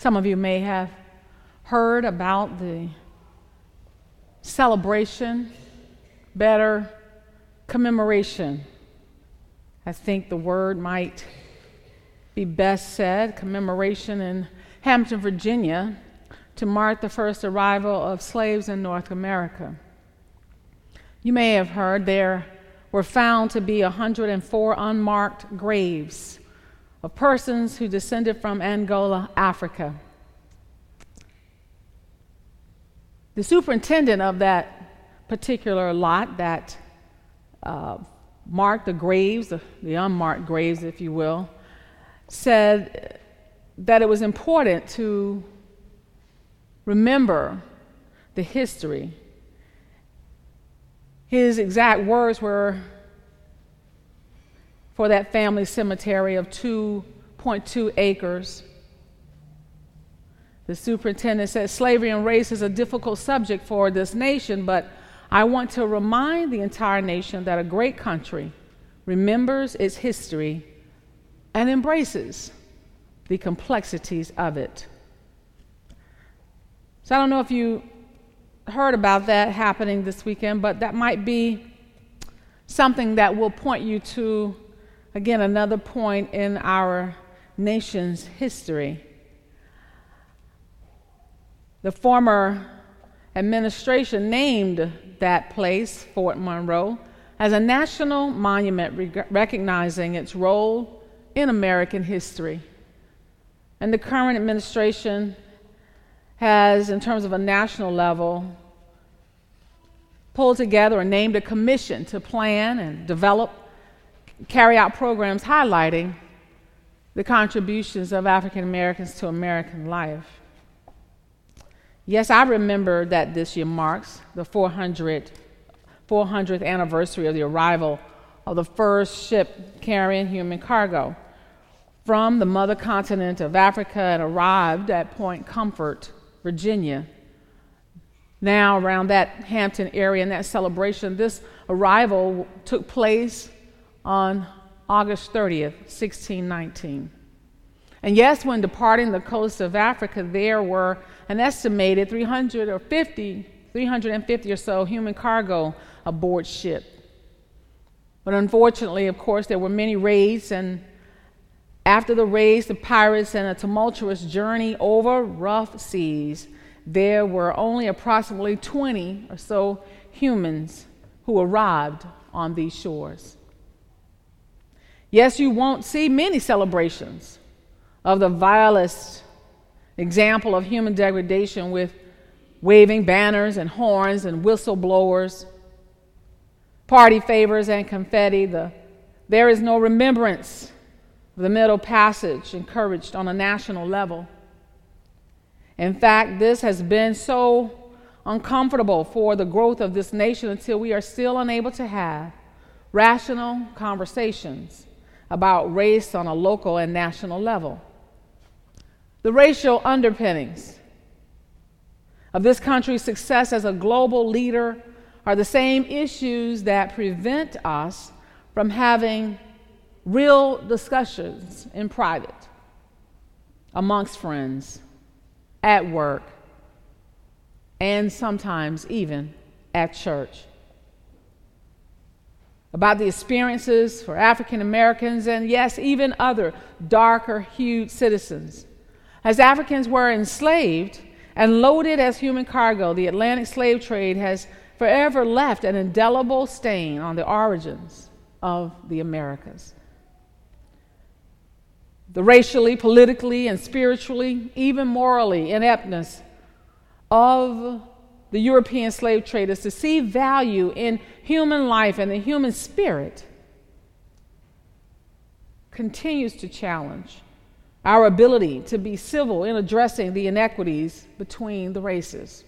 Some of you may have heard about the celebration, better commemoration. I think the word might be best said commemoration in Hampton, Virginia, to mark the first arrival of slaves in North America. You may have heard there were found to be 104 unmarked graves of persons who descended from Angola, Africa. The superintendent of that particular lot that uh, marked the graves, the, the unmarked graves, if you will, said that it was important to remember the history. His exact words were for that family cemetery of 2.2 acres. The superintendent said slavery and race is a difficult subject for this nation, but I want to remind the entire nation that a great country remembers its history and embraces the complexities of it. So I don't know if you heard about that happening this weekend, but that might be something that will point you to Again, another point in our nation's history. The former administration named that place, Fort Monroe, as a national monument recognizing its role in American history. And the current administration has, in terms of a national level, pulled together and named a commission to plan and develop carry out programs highlighting the contributions of African Americans to American life. Yes, I remember that this year marks the 400, 400th anniversary of the arrival of the first ship carrying human cargo from the mother continent of Africa and arrived at Point Comfort, Virginia. Now, around that Hampton area and that celebration, this arrival took place on August 30th, 1619. And yes, when departing the coast of Africa, there were an estimated 350, 350 or so human cargo aboard ship. But unfortunately, of course, there were many raids, and after the raids, the pirates, and a tumultuous journey over rough seas, there were only approximately 20 or so humans who arrived on these shores. Yes, you won't see many celebrations of the vilest example of human degradation with waving banners and horns and whistleblowers, party favors and confetti. The, there is no remembrance of the Middle Passage encouraged on a national level. In fact, this has been so uncomfortable for the growth of this nation until we are still unable to have rational conversations about race on a local and national level. The racial underpinnings of this country's success as a global leader are the same issues that prevent us from having real discussions in private, amongst friends, at work, and sometimes even at church about the experiences for African Americans and, yes, even other darker hued citizens. As Africans were enslaved and loaded as human cargo, the Atlantic slave trade has forever left an indelible stain on the origins of the Americas. The racially, politically, and spiritually, even morally, ineptness of the European slave traders to see value in human life and the human spirit continues to challenge our ability to be civil in addressing the inequities between the races.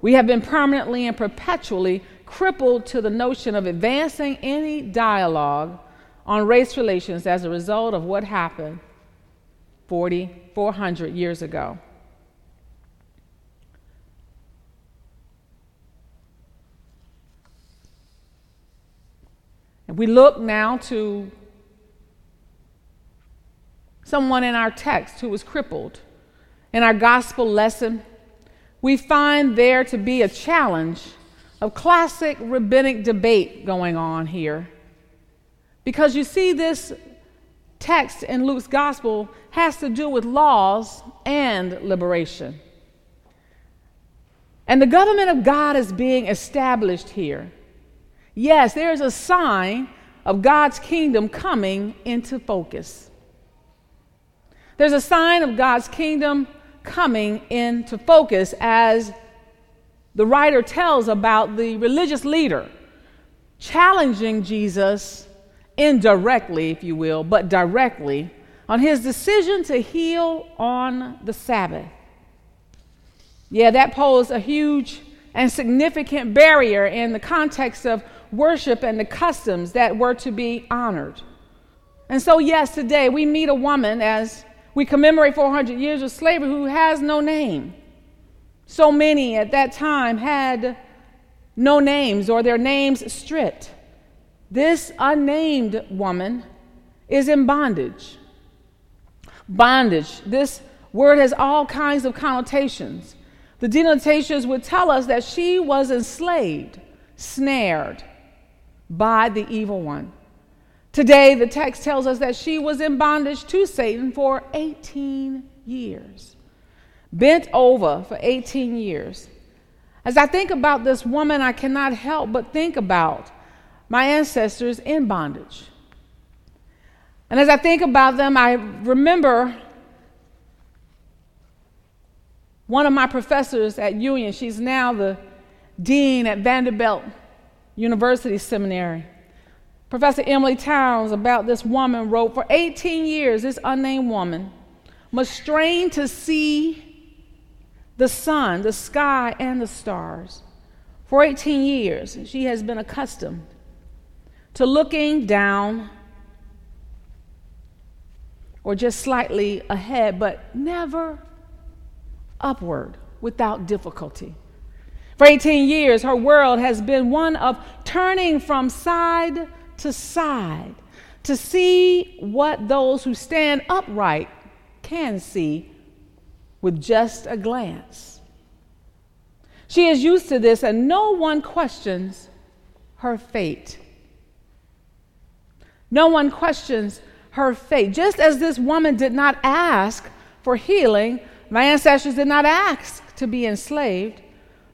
We have been permanently and perpetually crippled to the notion of advancing any dialogue on race relations as a result of what happened 40, 400 years ago. We look now to someone in our text who was crippled. In our gospel lesson, we find there to be a challenge of classic rabbinic debate going on here. Because you see, this text in Luke's gospel has to do with laws and liberation. And the government of God is being established here. Yes, there is a sign of God's kingdom coming into focus. There's a sign of God's kingdom coming into focus as the writer tells about the religious leader challenging Jesus indirectly, if you will, but directly on his decision to heal on the Sabbath. Yeah, that posed a huge and significant barrier in the context of worship and the customs that were to be honored. And so, yes, today we meet a woman as we commemorate 400 years of slavery who has no name. So many at that time had no names or their names stripped. This unnamed woman is in bondage. Bondage, this word has all kinds of connotations. The denotations would tell us that she was enslaved, snared by the evil one. Today, the text tells us that she was in bondage to Satan for 18 years, bent over for 18 years. As I think about this woman, I cannot help but think about my ancestors in bondage. And as I think about them, I remember one of my professors at Union. She's now the dean at Vanderbilt University Seminary. Professor Emilie Townes about this woman wrote For 18 years, this unnamed woman must strain to see the sun, the sky, and the stars. For 18 years, she has been accustomed to looking down or just slightly ahead, but never upward without difficulty. For 18 years, her world has been one of turning from side to side to see what those who stand upright can see with just a glance. She is used to this, and no one questions her fate. No one questions her fate. Just as this woman did not ask for healing, my ancestors did not ask to be enslaved.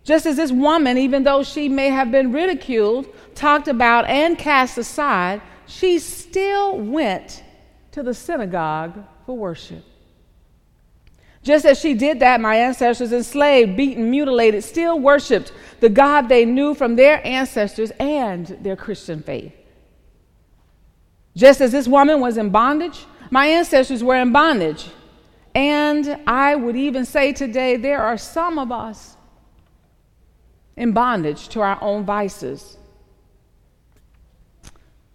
Just as this woman, even though she may have been ridiculed, talked about, and cast aside, she still went to the synagogue for worship. Just as she did that, my ancestors, enslaved, beaten, mutilated, still worshiped the God they knew from their ancestors and their Christian faith. Just as this woman was in bondage, my ancestors were in bondage. And I would even say today, there are some of us in bondage to our own vices.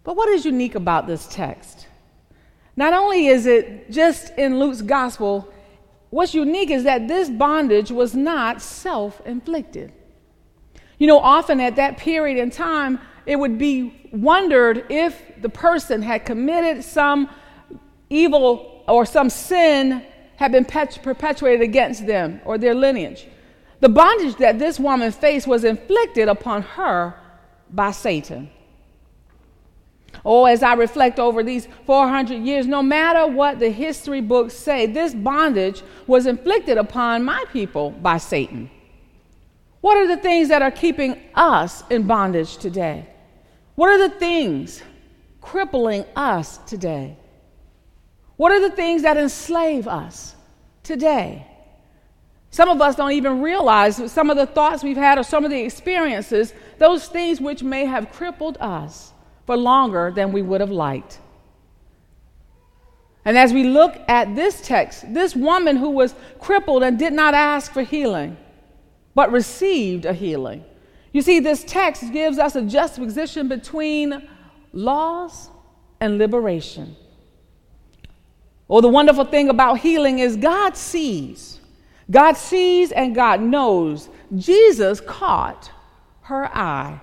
But what is unique about this text? Not only is it just in Luke's gospel, what's unique is that this bondage was not self inflicted. You know, often at that period in time, it would be wondered if the person had committed some evil or some sin had been perpetuated against them or their lineage. The bondage that this woman faced was inflicted upon her by Satan. Oh, as I reflect over these 400 years, no matter what the history books say, this bondage was inflicted upon my people by Satan. What are the things that are keeping us in bondage today? What are the things crippling us today? What are the things that enslave us today? Some of us don't even realize some of the thoughts we've had or some of the experiences, those things which may have crippled us for longer than we would have liked. And as we look at this text, this woman who was crippled and did not ask for healing, but received a healing. You see, this text gives us a juxtaposition between laws and liberation. Well, the wonderful thing about healing is God sees God sees and God knows. Jesus caught her eye.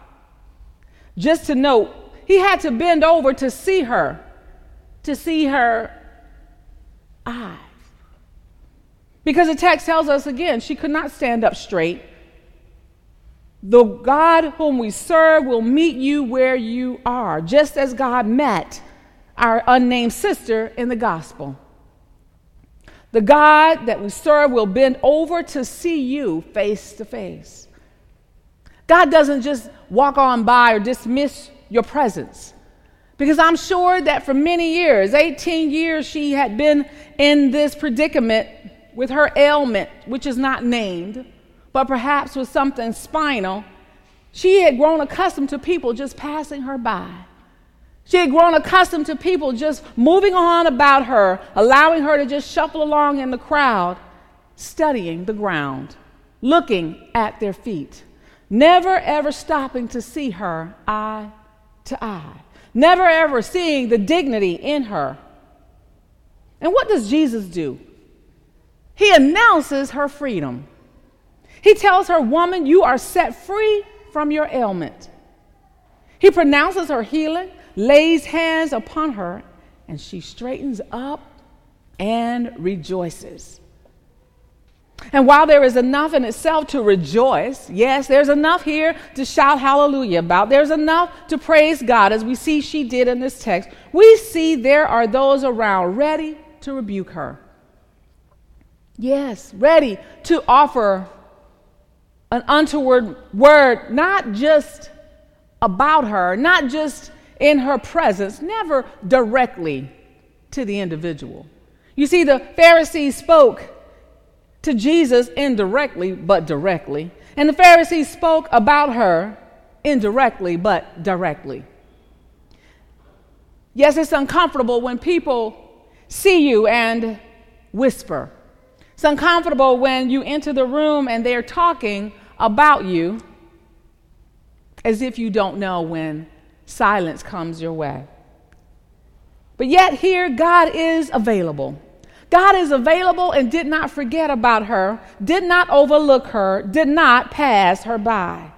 Just to note, he had to bend over to see her, to see her eye. Because the text tells us again, she could not stand up straight. The God whom we serve will meet you where you are, just as God met our unnamed sister in the gospel. The God that we serve will bend over to see you face to face. God doesn't just walk on by or dismiss your presence. Because I'm sure that for many years, 18 years, she had been in this predicament with her ailment, which is not named, but perhaps with something spinal. She had grown accustomed to people just passing her by. She had grown accustomed to people just moving on about her, allowing her to just shuffle along in the crowd, studying the ground, looking at their feet, never ever stopping to see her eye to eye, never ever seeing the dignity in her. And what does Jesus do? He announces her freedom. He tells her, Woman, you are set free from your ailment. He pronounces her healing lays hands upon her, and she straightens up and rejoices. And while there is enough in itself to rejoice, yes, there's enough here to shout hallelujah about. There's enough to praise God, as we see she did in this text. We see there are those around ready to rebuke her. Yes, ready to offer an untoward word, not just about her, not just in her presence, never directly to the individual. You see, the Pharisees spoke to Jesus indirectly, but directly. And the Pharisees spoke about her indirectly, but directly. Yes, it's uncomfortable when people see you and whisper. It's uncomfortable when you enter the room and they're talking about you as if you don't know when silence comes your way. But yet, here, God is available. God is available and did not forget about her, did not overlook her, did not pass her by.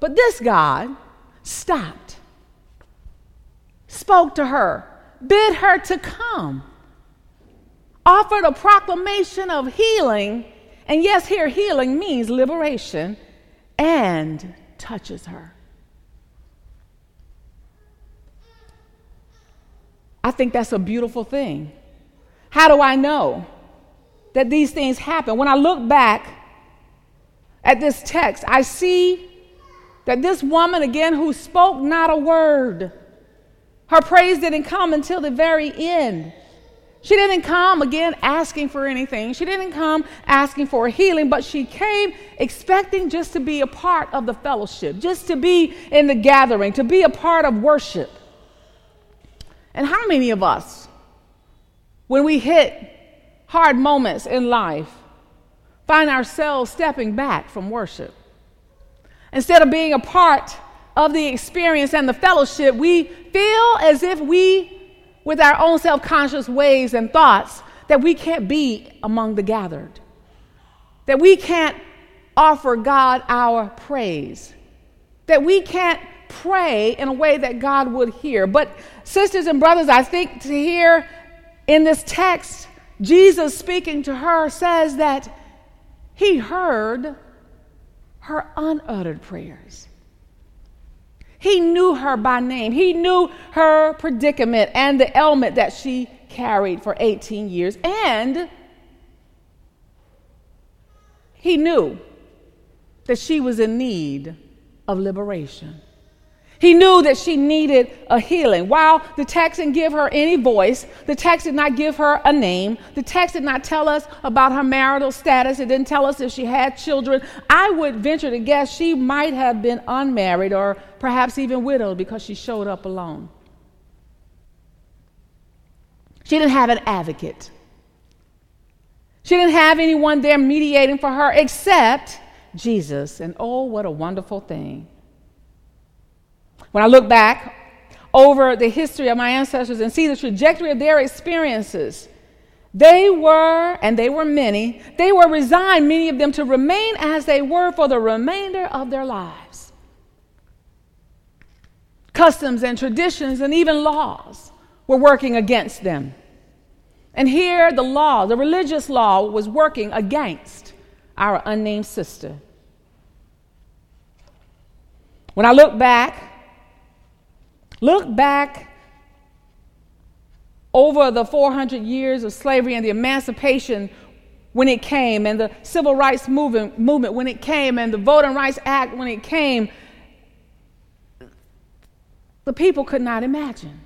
But this God stopped, spoke to her, bid her to come, offered a proclamation of healing. And yes, here, healing means liberation, and touches her. I think that's a beautiful thing. How do I know that these things happen? When I look back at this text, I see that this woman, again, who spoke not a word, her praise didn't come until the very end. She didn't come again asking for anything. She didn't come asking for a healing, but she came expecting just to be a part of the fellowship, just to be in the gathering, to be a part of worship. And how many of us, when we hit hard moments in life, find ourselves stepping back from worship? Instead of being a part of the experience and the fellowship, we feel as if we, with our own self conscious ways and thoughts, that we can't be among the gathered, that we can't offer God our praise, that we can't pray in a way that God would hear. But, sisters and brothers, I think to hear in this text, Jesus speaking to her says that he heard her unuttered prayers. He knew her by name. He knew her predicament and the ailment that she carried for 18 years. And he knew that she was in need of liberation. He knew that she needed a healing. While the text didn't give her any voice, the text did not give her a name, the text did not tell us about her marital status, it didn't tell us if she had children. I would venture to guess she might have been unmarried or perhaps even widowed because she showed up alone. She didn't have an advocate. She didn't have anyone there mediating for her except Jesus. And oh, what a wonderful thing. When I look back over the history of my ancestors and see the trajectory of their experiences, they were, and they were many, they were resigned, many of them, to remain as they were for the remainder of their lives. Customs and traditions and even laws were working against them. And here, the law, the religious law, was working against our unnamed sister. When I look back, look back over the 400 years of slavery and the emancipation when it came, and the civil rights movement, movement when it came, and the Voting Rights Act when it came, the people could not imagine.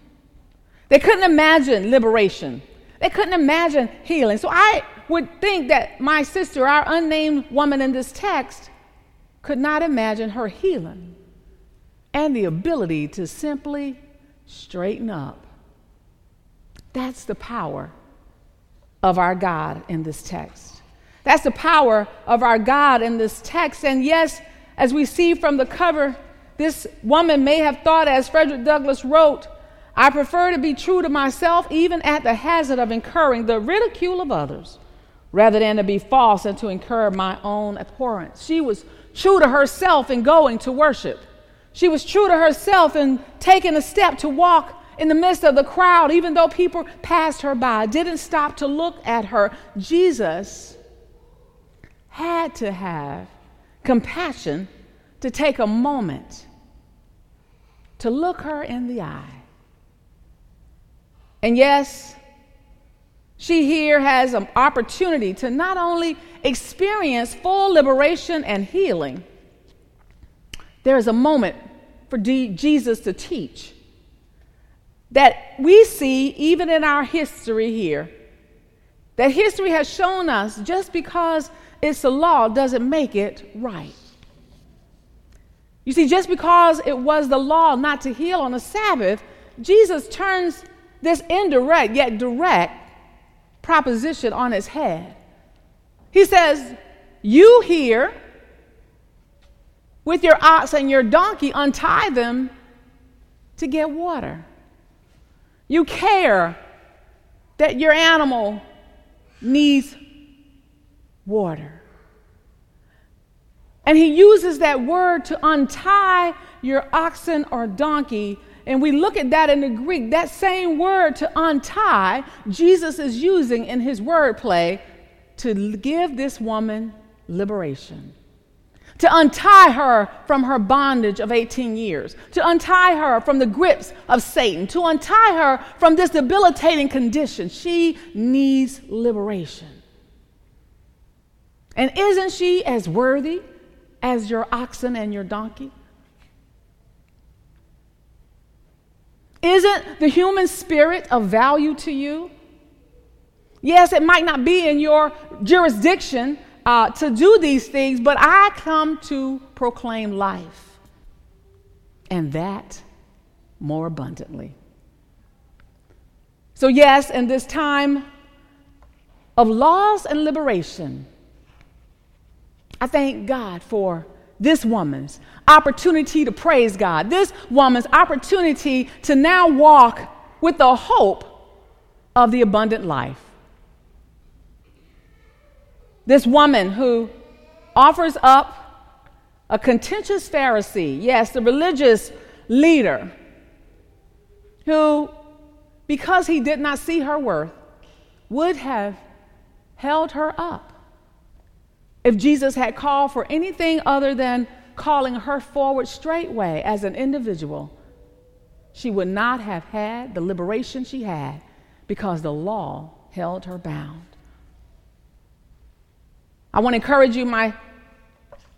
They couldn't imagine liberation. They couldn't imagine healing. So I would think that my sister, our unnamed woman in this text, could not imagine her healing and the ability to simply straighten up. That's the power of our God in this text. That's the power of our God in this text. And yes, as we see from the cover, this woman may have thought, as Frederick Douglass wrote, I prefer to be true to myself, even at the hazard of incurring the ridicule of others, rather than to be false and to incur my own abhorrence. She was true to herself in going to worship. She was true to herself in taking a step to walk in the midst of the crowd, even though people passed her by, didn't stop to look at her. Jesus had to have compassion to take a moment to look her in the eye and yes, she here has an opportunity to not only experience full liberation and healing, there is a moment for D- Jesus to teach that we see even in our history here. That history has shown us just because it's a law doesn't make it right. You see, just because it was the law not to heal on the Sabbath, Jesus turns this indirect yet direct proposition on its head. He says, You here with your ox and your donkey untie them to get water. You care that your animal needs water. And he uses that word to untie your oxen or donkey and we look at that in the Greek, that same word to untie, Jesus is using in his wordplay to give this woman liberation. To untie her from her bondage of 18 years, to untie her from the grips of Satan, to untie her from this debilitating condition. She needs liberation. And isn't she as worthy as your oxen and your donkey? Isn't the human spirit of value to you? Yes, it might not be in your jurisdiction uh, to do these things, but I come to proclaim life, and that more abundantly. So, yes, in this time of loss and liberation, I thank God for this woman's opportunity to praise God, this woman's opportunity to now walk with the hope of the abundant life. This woman who offers up a contentious Pharisee, yes, the religious leader, who, because he did not see her worth, would have held her up if Jesus had called for anything other than calling her forward straightway as an individual, she would not have had the liberation she had because the law held her bound. I want to encourage you, my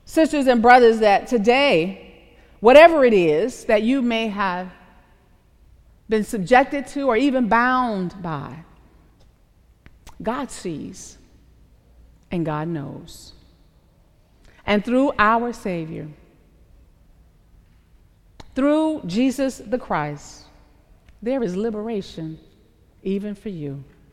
sisters and brothers, that today, whatever it is that you may have been subjected to or even bound by, God sees and God knows and through our Savior, through Jesus the Christ, there is liberation even for you.